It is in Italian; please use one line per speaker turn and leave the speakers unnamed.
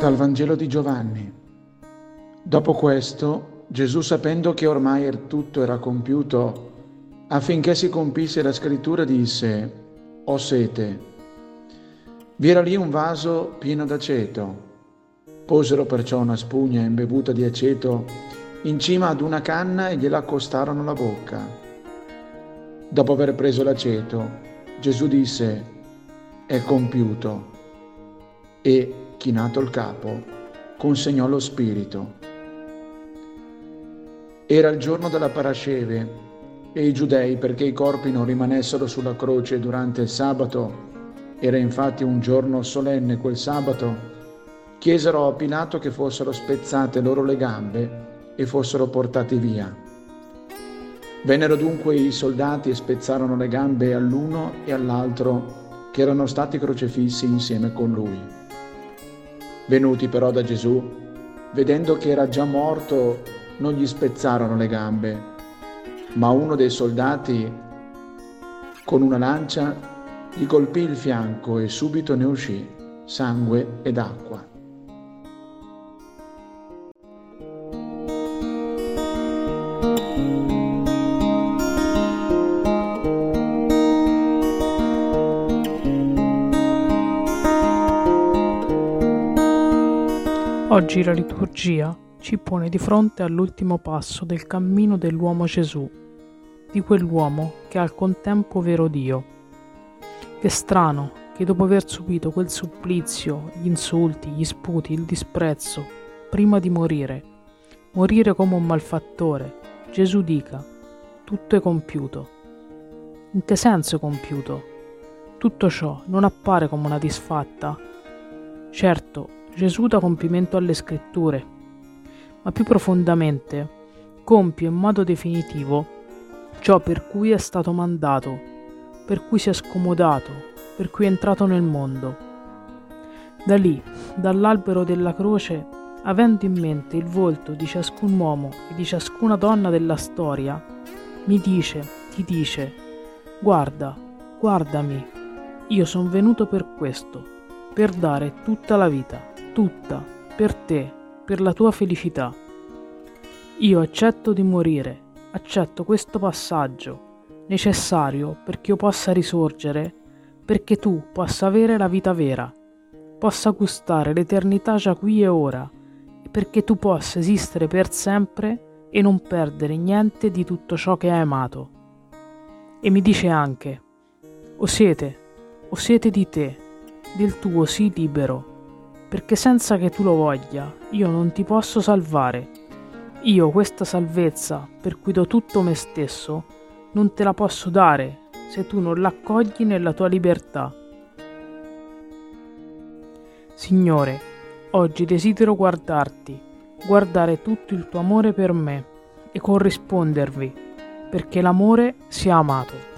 Dal Vangelo di Giovanni. Dopo questo, Gesù sapendo che ormai tutto era compiuto, affinché si compisse la scrittura, disse, Ho sete. Vi era lì un vaso pieno d'aceto. Posero perciò una spugna imbevuta di aceto in cima ad una canna e gliela accostarono alla bocca. Dopo aver preso l'aceto, Gesù disse, È compiuto. E chinato il capo, consegnò lo spirito. Era il giorno della Parasceve e i giudei, perché i corpi non rimanessero sulla croce durante il sabato, era infatti un giorno solenne quel sabato, chiesero a Pilato che fossero spezzate loro le gambe e fossero portati via. Vennero dunque i soldati e spezzarono le gambe all'uno e all'altro che erano stati crocefissi insieme con lui. Venuti però da Gesù, vedendo che era già morto, non gli spezzarono le gambe, ma uno dei soldati con una lancia gli colpì il fianco e subito ne uscì sangue ed acqua.
Oggi la liturgia ci pone di fronte all'ultimo passo del cammino dell'uomo Gesù, di quell'uomo che è al contempo vero Dio. Che strano che dopo aver subito quel supplizio, gli insulti, gli sputi, il disprezzo, prima di morire, morire come un malfattore, Gesù dica, tutto è compiuto. In che senso è compiuto? Tutto ciò non appare come una disfatta. Certo, Gesù dà compimento alle scritture, ma più profondamente compie in modo definitivo ciò per cui è stato mandato, per cui si è scomodato, per cui è entrato nel mondo. Da lì, dall'albero della croce, avendo in mente il volto di ciascun uomo e di ciascuna donna della storia, mi dice, ti dice, guarda, guardami, io sono venuto per questo, per dare tutta la vita tutta, per te, per la tua felicità. Io accetto di morire, accetto questo passaggio, necessario perché io possa risorgere, perché tu possa avere la vita vera, possa gustare l'eternità già qui e ora, e perché tu possa esistere per sempre e non perdere niente di tutto ciò che hai amato. E mi dice anche, o siete, o siete di te, del tuo sì libero, perché senza che tu lo voglia, io non ti posso salvare. Io questa salvezza, per cui do tutto me stesso, non te la posso dare se tu non l'accogli nella tua libertà. Signore, oggi desidero guardarti, guardare tutto il tuo amore per me e corrispondervi, perché l'amore sia amato.